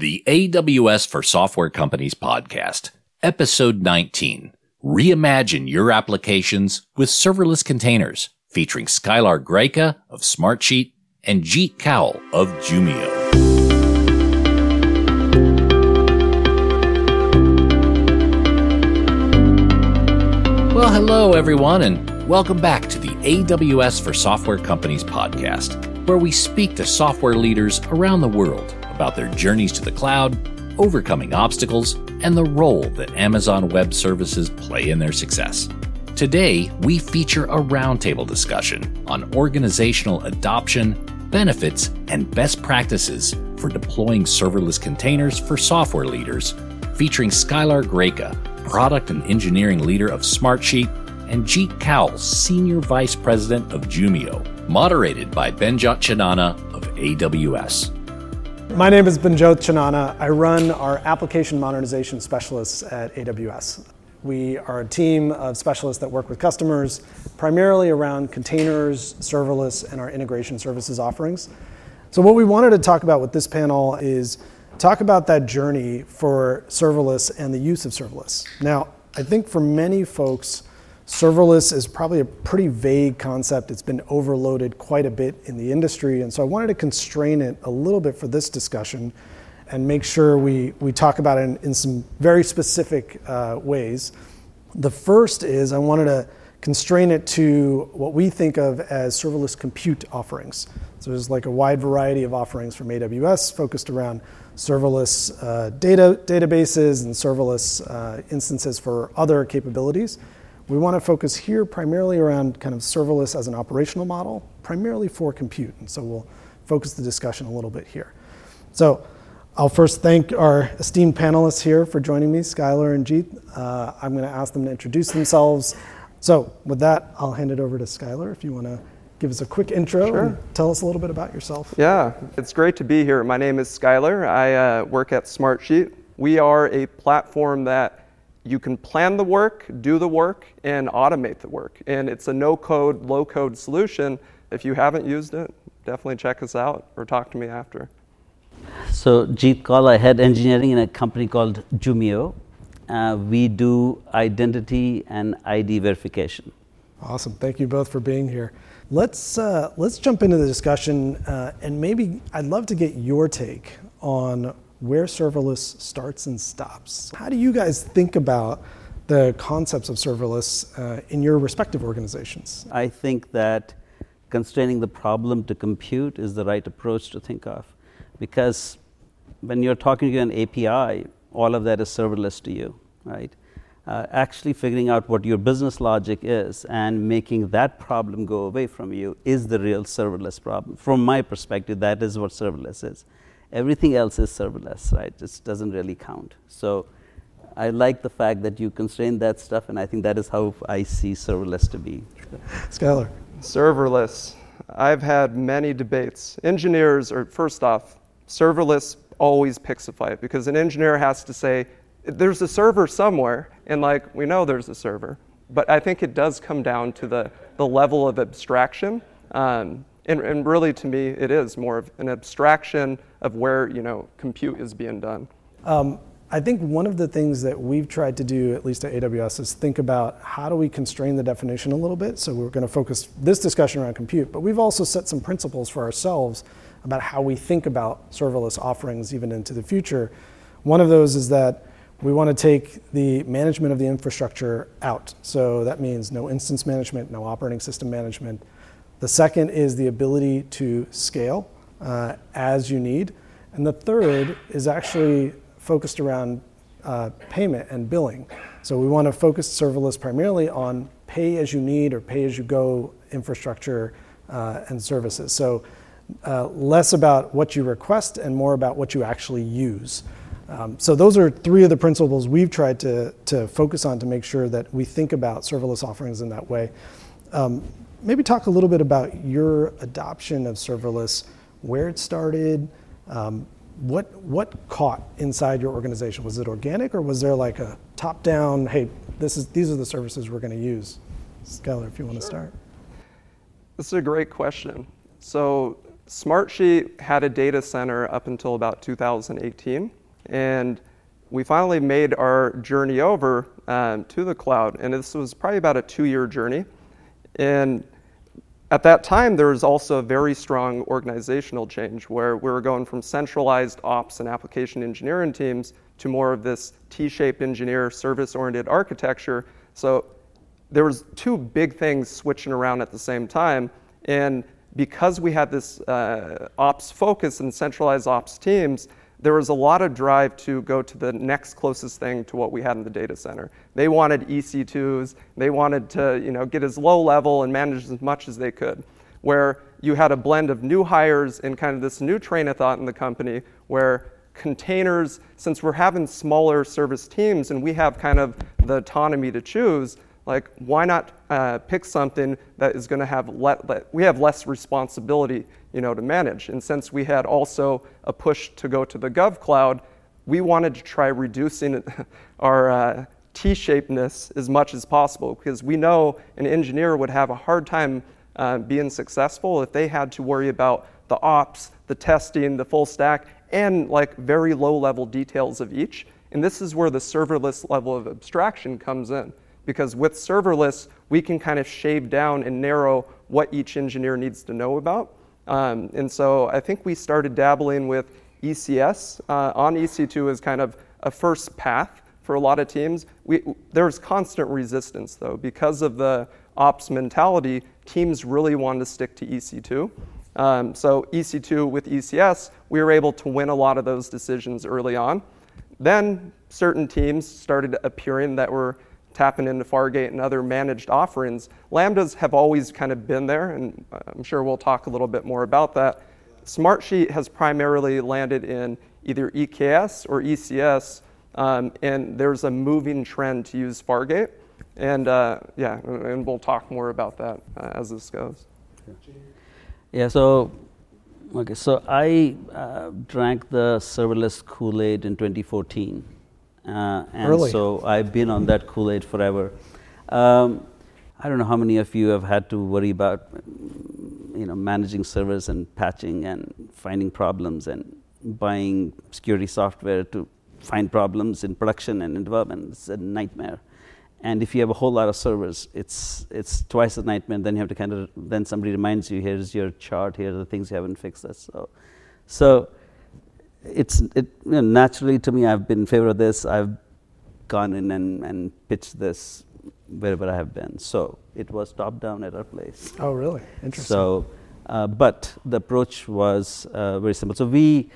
The AWS for Software Companies podcast, episode 19. Reimagine your applications with serverless containers, featuring Skylar Graika of Smartsheet and Jeet Kaul of Jumio. Well, hello everyone, and welcome back to the AWS for Software Companies podcast, where we speak to software leaders around the world about their journeys to the cloud, overcoming obstacles, and the role that Amazon Web Services play in their success. Today, we feature a roundtable discussion on organizational adoption, benefits, and best practices for deploying serverless containers for software leaders, featuring Skylar Graika, product and engineering leader of Smartsheet, and Jeet Kaul, senior vice president of Jumio, moderated by Banjot Chanana of AWS. My name is Banjot Chanana. I run our application modernization specialists at AWS. We are a team of specialists that work with customers primarily around containers, serverless, and our integration services offerings. So, what we wanted to talk about with this panel is talk about that journey for serverless and the use of serverless. Now, I think for many folks, serverless is probably a pretty vague concept. It's been overloaded quite a bit in the industry. And so I wanted to constrain it a little bit for this discussion and make sure we, we talk about it in, in some very specific uh, ways. The first is I wanted to constrain it to what we think of as serverless compute offerings. So there's like a wide variety of offerings from AWS focused around serverless uh, data databases and serverless uh, instances for other capabilities. We want to focus here primarily around kind of serverless as an operational model, primarily for compute. And so we'll focus the discussion a little bit here. So I'll first thank our esteemed panelists here for joining me, Skylar and Jeet. Uh, I'm going to ask them to introduce themselves. So with that, I'll hand it over to Skylar if you want to give us a quick intro sure. and tell us a little bit about yourself. Yeah, it's great to be here. My name is Skylar. I uh, work at Smartsheet. We are a platform that you can plan the work, do the work, and automate the work. And it's a no code, low code solution. If you haven't used it, definitely check us out or talk to me after. So, Jeet Kaul, I head engineering in a company called Jumio. Uh, we do identity and ID verification. Awesome. Thank you both for being here. Let's uh, let's jump into the discussion, uh, and maybe I'd love to get your take on where serverless starts and stops. How do you guys think about the concepts of serverless uh, in your respective organizations? I think that constraining the problem to compute is the right approach to think of, because when you're talking to an API, all of that is serverless to you, right? uh, actually figuring out what your business logic is and making that problem go away from you is the real serverless problem. From my perspective, that is what serverless is. Everything else is serverless, right? It doesn't really count. So I like the fact that you constrain that stuff, and I think that is how I see serverless to be. Skylar. Serverless. I've had many debates. Engineers are, first off, serverless always picks a fight because an engineer has to say, there's a server somewhere, and like we know there's a server, but I think it does come down to the, the level of abstraction. Um, and, and really, to me, it is more of an abstraction of where you know compute is being done. Um, I think one of the things that we've tried to do, at least at AWS, is think about how do we constrain the definition a little bit. So we're going to focus this discussion around compute, but we've also set some principles for ourselves about how we think about serverless offerings even into the future. One of those is that we want to take the management of the infrastructure out. So that means no instance management, no operating system management. The second is the ability to scale uh, as you need. And the third is actually focused around uh, payment and billing. So we want to focus serverless primarily on pay as you need or pay as you go infrastructure uh, and services. So uh, less about what you request and more about what you actually use. Um, so those are three of the principles we've tried to, to focus on to make sure that we think about serverless offerings in that way. Um, maybe talk a little bit about your adoption of serverless, where it started, um, what, what caught inside your organization? Was it organic or was there like a top down, hey, this is, these are the services we're going to use? Skylar, if you want sure. to start. This is a great question. So Smartsheet had a data center up until about 2018, and we finally made our journey over um, to the cloud. And this was probably about a two year journey. And at that time, there was also a very strong organizational change where we were going from centralized ops and application engineering teams to more of this T-shaped engineer service-oriented architecture. So there was two big things switching around at the same time, and because we had this uh, ops focus and centralized ops teams, there was a lot of drive to go to the next closest thing to what we had in the data center. They wanted EC2s, they wanted to you know, get as low level and manage as much as they could. Where you had a blend of new hires and kind of this new train of thought in the company where containers, since we're having smaller service teams and we have kind of the autonomy to choose, like why not uh, pick something that is going to have le- we have less responsibility you know to manage. And since we had also a push to go to the gov cloud we wanted to try reducing our uh, t-shapedness as much as possible because we know an engineer would have a hard time uh, being successful if they had to worry about the ops the testing the full stack and like very low level details of each. And this is where the serverless level of abstraction comes in because with serverless, we can kind of shave down and narrow what each engineer needs to know about. Um, and so I think we started dabbling with ECS uh, on EC2 as kind of a first path for a lot of teams. We, there's constant resistance though because of the ops mentality. Teams really wanted to stick to EC2. Um, so EC2 with ECS, we were able to win a lot of those decisions early on. Then certain teams started appearing that were tapping into Fargate and other managed offerings, Lambdas have always kind of been there, and I'm sure we'll talk a little bit more about that. Smartsheet has primarily landed in either EKS or ECS, um, and there's a moving trend to use Fargate. And uh, yeah, and we'll talk more about that uh, as this goes. Yeah, so okay, so I uh, drank the serverless Kool Aid in 2014. Uh, and really? so I've been on that Kool Aid forever. Um, I don't know how many of you have had to worry about, you know, managing servers and patching and finding problems and buying security software to find problems in production and in development. It's a nightmare. And if you have a whole lot of servers, it's it's twice a nightmare. Then you have to kind of then somebody reminds you, here's your chart, here are the things you haven't fixed. So, so it's it, you know, naturally to me, I've been in favor of this. I've gone in and, and pitched this wherever I have been. So it was top down at our place. Oh, really? Interesting. So, uh, but the approach was uh, very simple. So we,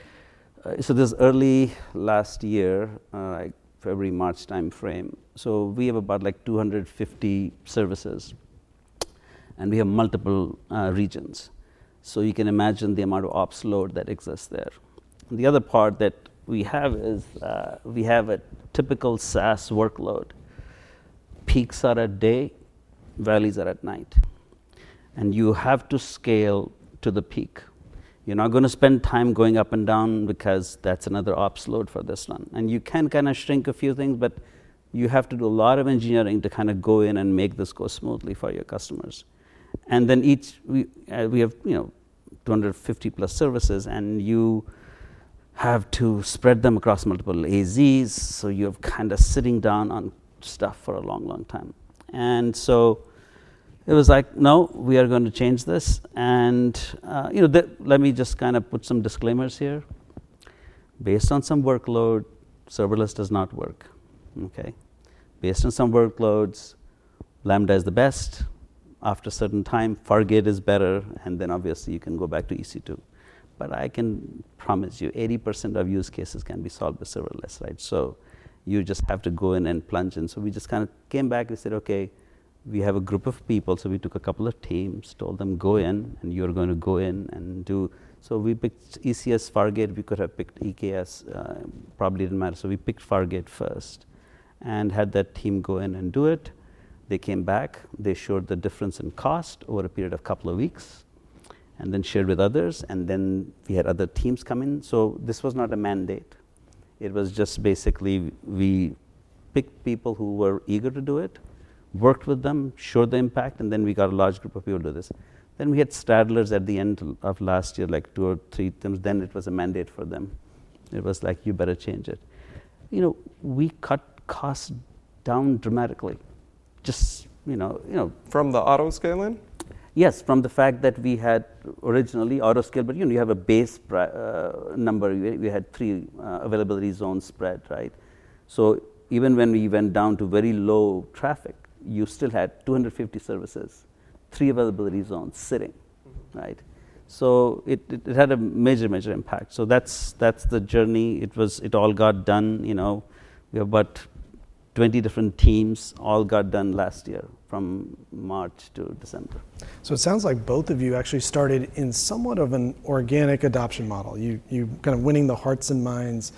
uh, so this early last year, uh, like February March time frame. So we have about like 250 services, and we have multiple uh, regions. So you can imagine the amount of ops load that exists there. The other part that we have is uh, we have a typical SaaS workload. Peaks are at day, valleys are at night. And you have to scale to the peak. You're not going to spend time going up and down because that's another ops load for this one. And you can kind of shrink a few things, but you have to do a lot of engineering to kind of go in and make this go smoothly for your customers. And then each, we, uh, we have, you know, 250 plus services, and you have to spread them across multiple AZs. So you're kind of sitting down on stuff for a long, long time. And so it was like, no, we are going to change this. And, uh, you know, th- let me just kind of put some disclaimers here. Based on some workload, serverless does not work. Okay. Based on some workloads, Lambda is the best. After a certain time, Fargate is better. And then obviously you can go back to EC2 but I can promise you 80% of use cases can be solved with serverless, right? So you just have to go in and plunge in. So we just kind of came back and said, okay, we have a group of people, so we took a couple of teams, told them go in, and you're going to go in and do. So we picked ECS Fargate. We could have picked EKS, uh, probably didn't matter. So we picked Fargate first, and had that team go in and do it. They came back. They showed the difference in cost over a period of a couple of weeks and then shared with others. And then we had other teams come in. So this was not a mandate. It was just basically we picked people who were eager to do it, worked with them, showed the impact, and then we got a large group of people to do this. Then we had straddlers at the end of last year, like two or three times. Then it was a mandate for them. It was like, you better change it. You know, we cut costs down dramatically. Just, you know, you know. From the auto scaling? Yes, from the fact that we had originally auto scale, but you know, you have a base uh, number. We had three uh, availability zones spread, right? So even when we went down to very low traffic, you still had 250 services, three availability zones sitting, mm-hmm. right? So it, it, it, had a major, major impact. So that's, that's the journey. It, was, it all got done, you know, we have about 20 different teams, all got done last year from March to December. So it sounds like both of you actually started in somewhat of an organic adoption model. You, you kind of winning the hearts and minds.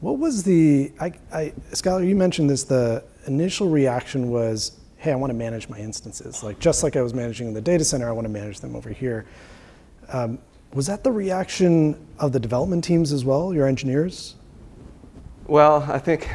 What was the, I, I, Skylar, you mentioned this, the initial reaction was, hey, I want to manage my instances. Like just like I was managing in the data center, I want to manage them over here. Um, was that the reaction of the development teams as well, your engineers? Well, I think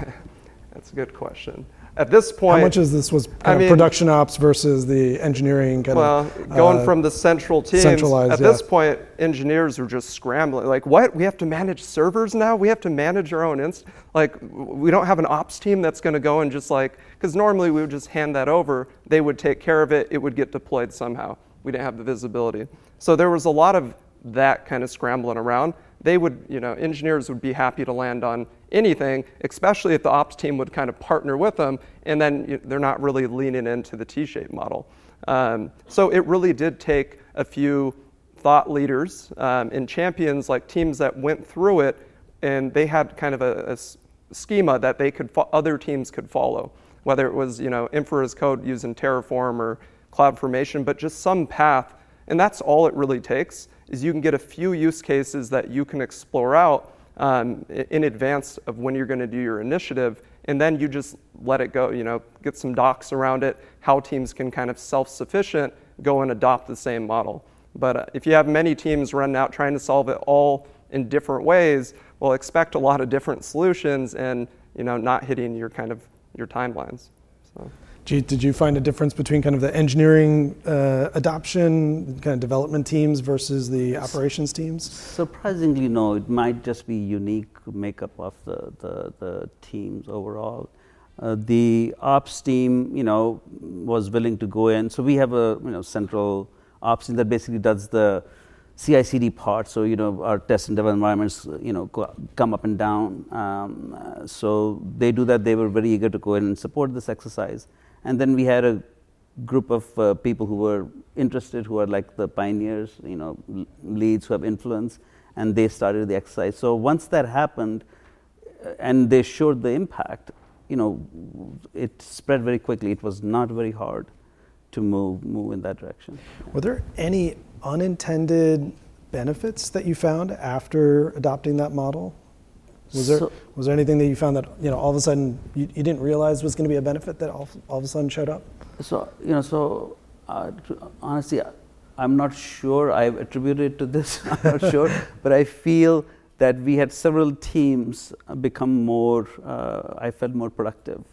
that's a good question. At this point, how much is this was I mean, production ops versus the engineering? Kind well, of, going uh, from the central teams. At yeah. this point, engineers are just scrambling. Like, what? We have to manage servers now. We have to manage our own inst. Like, we don't have an ops team that's going to go and just like, because normally we would just hand that over. They would take care of it. It would get deployed somehow. We didn't have the visibility. So there was a lot of that kind of scrambling around. They would, you know, engineers would be happy to land on anything, especially if the ops team would kind of partner with them, and then they're not really leaning into the T-shaped model. Um, so it really did take a few thought leaders um, and champions, like teams that went through it, and they had kind of a, a schema that they could fo- other teams could follow, whether it was you know infra as code using Terraform or CloudFormation, but just some path. And that's all it really takes is you can get a few use cases that you can explore out um, in advance of when you're going to do your initiative, and then you just let it go. You know, get some docs around it, how teams can kind of self-sufficient go and adopt the same model. But uh, if you have many teams running out trying to solve it all in different ways, well, expect a lot of different solutions, and you know, not hitting your kind of your timelines. So. Did you find a difference between kind of the engineering uh, adoption, kind of development teams versus the operations teams? Surprisingly, no. It might just be unique makeup of the, the, the teams overall. Uh, the ops team, you know, was willing to go in. So we have a you know central ops team that basically does the CI/CD part. So you know our test and dev environments, you know, come up and down. Um, uh, so they do that. They were very eager to go in and support this exercise. And then we had a group of uh, people who were interested, who are like the pioneers, you know, leads who have influence, and they started the exercise. So once that happened, uh, and they showed the impact, you know, it spread very quickly. It was not very hard to move move in that direction. Were there any unintended benefits that you found after adopting that model? Was there, so, was there anything that you found that you know all of a sudden you, you didn't realize was going to be a benefit that all, all of a sudden showed up? So you know, so uh, honestly, I'm not sure. I attribute it to this. I'm not sure, but I feel that we had several teams become more. Uh, I felt more productive,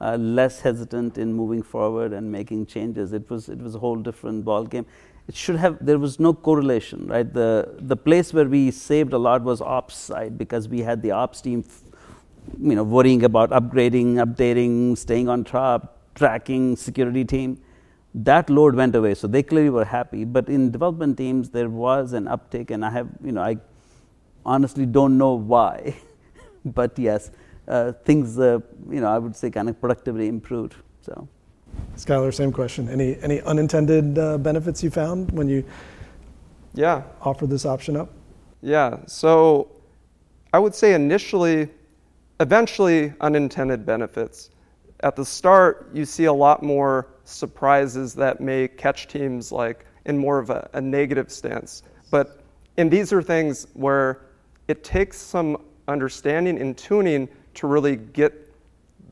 uh, less hesitant in moving forward and making changes. It was it was a whole different ball game it should have there was no correlation right? The the place where we saved a lot was ops side because we had the ops team you know worrying about upgrading updating staying on top tracking security team. That load went away so they clearly were happy. But in development teams there was an uptick and i have you know i honestly don't know why. But yes uh, things uh, you know i would say kind of productivity improved so Skylar, same question. Any any unintended uh, benefits you found when you yeah offered this option up? Yeah. So I would say initially, eventually unintended benefits. At the start, you see a lot more surprises that may catch teams like in more of a, a negative stance. But and these are things where it takes some understanding and tuning to really get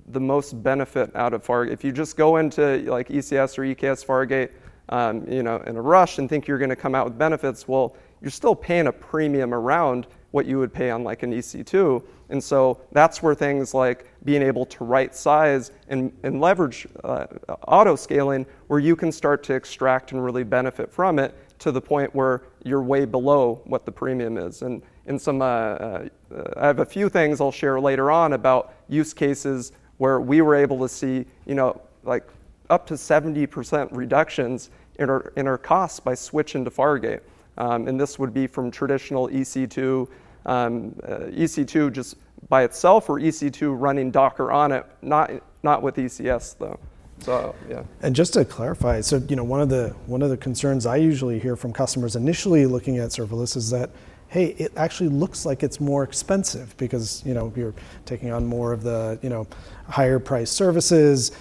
the most benefit out of Fargate. If you just go into like ECS or EKS Fargate, um, you know, in a rush and think you're going to come out with benefits, well, you're still paying a premium around what you would pay on like an EC2. And so that's where things like being able to right size and, and leverage uh, auto scaling, where you can start to extract and really benefit from it to the point where you're way below what the premium is. And in some, uh, uh, I have a few things I'll share later on about use cases where we were able to see, you know, like up to 70% reductions in our, in our costs by switching to Fargate. Um, and this would be from traditional EC2, um, uh, EC2 just by itself or EC2 running Docker on it, not, not with ECS though. So yeah. And just to clarify, so you know one of the one of the concerns I usually hear from customers initially looking at serverless is that hey, it actually looks like it's more expensive because you know you're taking on more of the you know higher price services.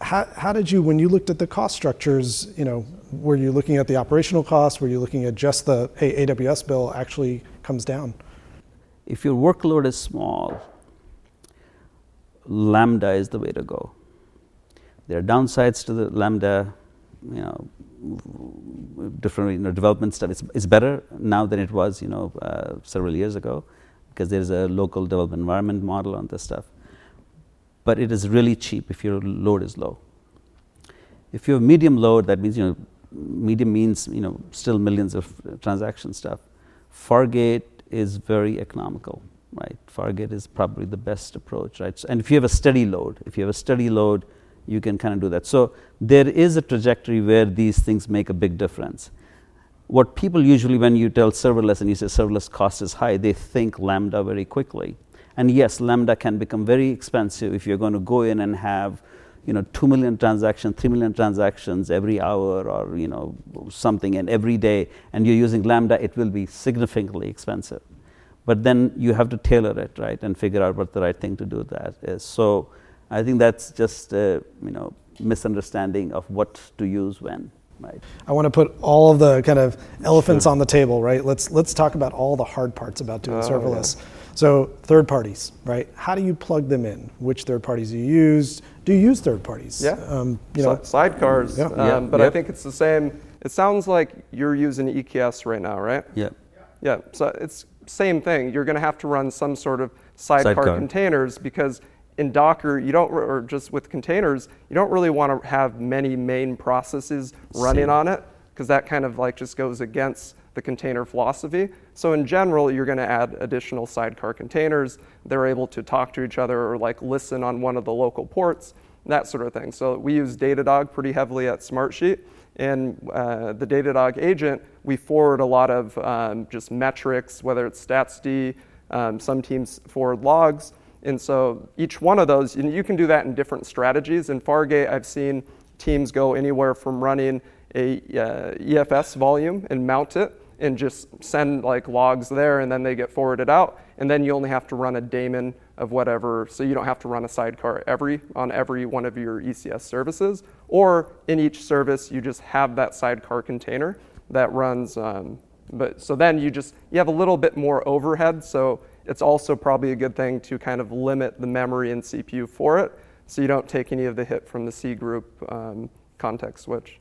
How, how did you, when you looked at the cost structures, you know, were you looking at the operational costs? Were you looking at just the hey, AWS bill actually comes down? If your workload is small, Lambda is the way to go. There are downsides to the Lambda, you know, different you know, development stuff. It's, it's better now than it was, you know, uh, several years ago, because there's a local development environment model on this stuff. But it is really cheap if your load is low. If you have medium load, that means you know, medium means you know still millions of transaction stuff. Fargate is very economical, right? Fargate is probably the best approach, right? And if you have a steady load, if you have a steady load, you can kind of do that. So there is a trajectory where these things make a big difference. What people usually, when you tell serverless and you say serverless cost is high, they think Lambda very quickly. And yes, Lambda can become very expensive if you're going to go in and have you know, 2 million transactions, 3 million transactions every hour or, you know, something and every day, and you're using Lambda, it will be significantly expensive. But then you have to tailor it, right, and figure out what the right thing to do that is. So I think that's just a, you know, misunderstanding of what to use when. Right. I want to put all of the kind of elephants sure. on the table, right? Let's let's talk about all the hard parts about doing oh, serverless. Yeah. So third parties, right? How do you plug them in? Which third parties do you use? Do you use third parties? Yeah. Um, you know, sidecars. Yeah. Um, yeah. But yep. I think it's the same. It sounds like you're using EKS right now, right? Yeah. Yeah. So it's same thing. You're going to have to run some sort of sidecar, sidecar. containers because in Docker, you don't, or just with containers, you don't really want to have many main processes running Same. on it because that kind of like just goes against the container philosophy. So in general, you're going to add additional sidecar containers. They're able to talk to each other or like listen on one of the local ports, that sort of thing. So we use Datadog pretty heavily at Smartsheet. And uh, the Datadog agent, we forward a lot of um, just metrics, whether it's StatsD, um, some teams forward logs. And so each one of those, you can do that in different strategies. In Fargate, I've seen teams go anywhere from running a uh, EFS volume and mount it and just send like logs there and then they get forwarded out. And then you only have to run a daemon of whatever, so you don't have to run a sidecar every on every one of your ECS services. Or in each service, you just have that sidecar container that runs. Um, but so then you just you have a little bit more overhead. So it's also probably a good thing to kind of limit the memory and CPU for it so you don't take any of the hit from the C group um, context switch.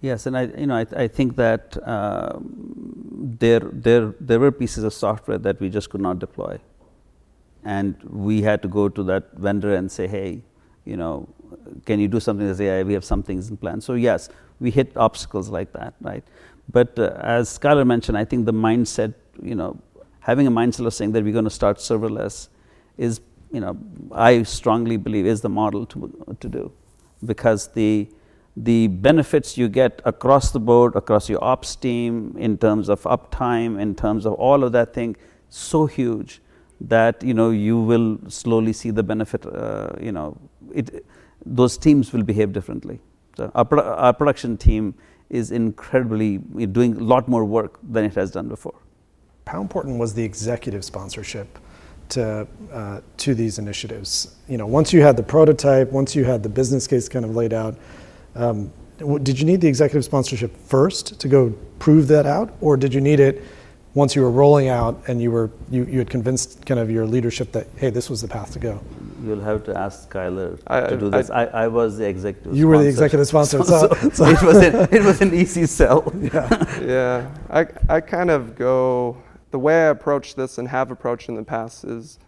Yes, and I, you know, I, I think that uh, there, there, there were pieces of software that we just could not deploy, and we had to go to that vendor and say, hey, you know, can you do something? They say, we have some things in plan. So yes, we hit obstacles like that, right? But uh, as Skylar mentioned, I think the mindset, you know, having a mindset of saying that we're going to start serverless is, you know, I strongly believe is the model to, to do because the, the benefits you get across the board, across your ops team, in terms of uptime, in terms of all of that thing, so huge that you know you will slowly see the benefit. Uh, you know, it, those teams will behave differently. So our, our production team is incredibly doing a lot more work than it has done before. How important was the executive sponsorship to, uh, to these initiatives? You know, once you had the prototype, once you had the business case kind of laid out, um, did you need the executive sponsorship first to go prove that out, or did you need it once you were rolling out and you were you, you had convinced kind of your leadership that hey, this was the path to go? You'll have to ask Skylar I, to do this. I, I, I, was the executive. You sponsor. were the executive sponsor. So, so, so it was an, it was an easy sell. Yeah, yeah. I I kind of go the way I approach this and have approached in the past is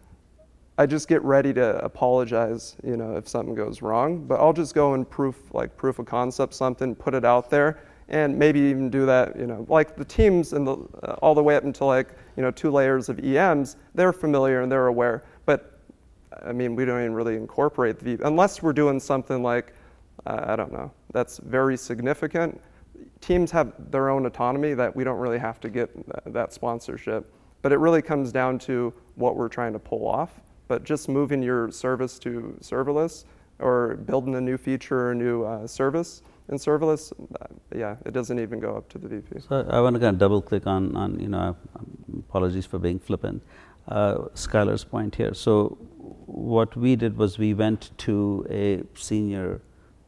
I just get ready to apologize, you know, if something goes wrong. But I'll just go and proof like proof of concept something, put it out there, and maybe even do that, you know, like the teams and the, uh, all the way up until like, you know, two layers of EMs, they're familiar and they're aware. But I mean, we don't even really incorporate the, unless we're doing something like, uh, I don't know, that's very significant. Teams have their own autonomy that we don't really have to get that sponsorship. But it really comes down to what we're trying to pull off. But just moving your service to serverless or building a new feature or new uh, service in serverless, uh, yeah, it doesn't even go up to the VP. So I want to kind of double click on, on you know, apologies for being flippant, uh, Skylar's point here. So what we did was we went to a senior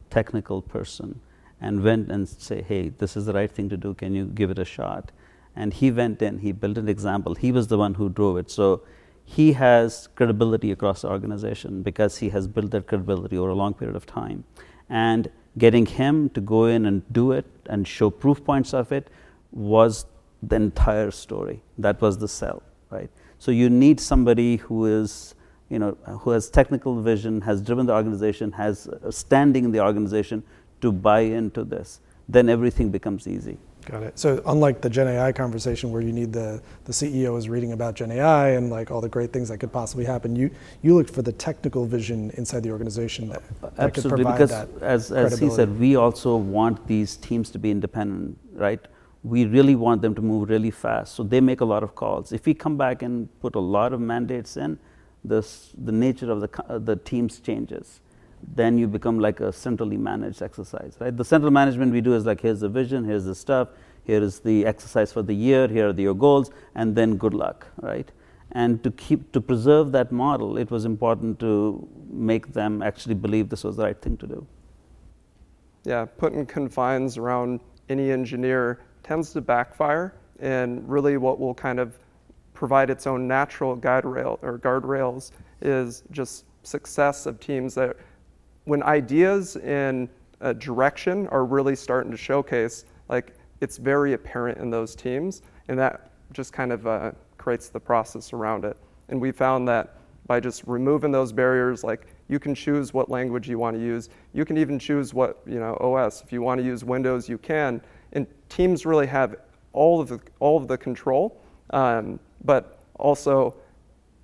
technical person and went and say, hey, this is the right thing to do. Can you give it a shot? And he went in, he built an example. He was the one who drove it. So he has credibility across the organization because he has built that credibility over a long period of time. And getting him to go in and do it and show proof points of it was the entire story. That was the sell, right? So you need somebody who is, you know, who has technical vision, has driven the organization, has standing in the organization to buy into this. Then everything becomes easy. Got it. So unlike the Gen AI conversation where you need the, the CEO is reading about Gen AI and like all the great things that could possibly happen, you, you looked for the technical vision inside the organization that, that Absolutely, because as, as he said, we also want these teams to be independent, right? We really want them to move really fast. So they make a lot of calls. If we come back and put a lot of mandates in, this, the nature of the, uh, the teams changes then you become like a centrally managed exercise, right? The central management we do is like, here's the vision, here's the stuff, here is the exercise for the year, here are the, your goals, and then good luck, right? And to keep to preserve that model, it was important to make them actually believe this was the right thing to do. Yeah, putting confines around any engineer tends to backfire, and really what will kind of provide its own natural guide rail or guardrails is just success of teams that when ideas and uh, direction are really starting to showcase, like it's very apparent in those teams, and that just kind of uh, creates the process around it. And we found that by just removing those barriers, like you can choose what language you want to use. You can even choose what you know OS. If you want to use Windows, you can. And teams really have all of the all of the control, um, but also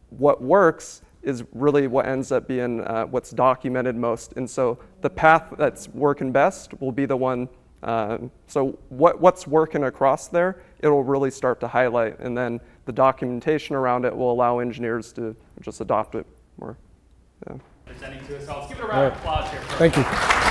what works is really what ends up being uh, what's documented most. And so the path that's working best will be the one. Uh, so what, what's working across there, it'll really start to highlight. And then the documentation around it will allow engineers to just adopt it more. Yeah. Presenting to us all. Let's give it a round of applause here. Thank you.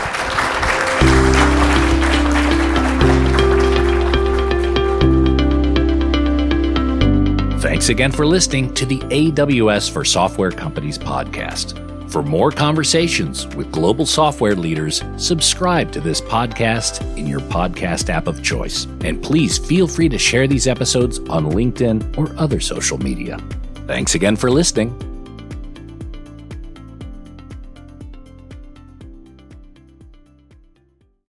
Thanks again for listening to the AWS for Software Companies podcast. For more conversations with global software leaders, subscribe to this podcast in your podcast app of choice. And please feel free to share these episodes on LinkedIn or other social media. Thanks again for listening.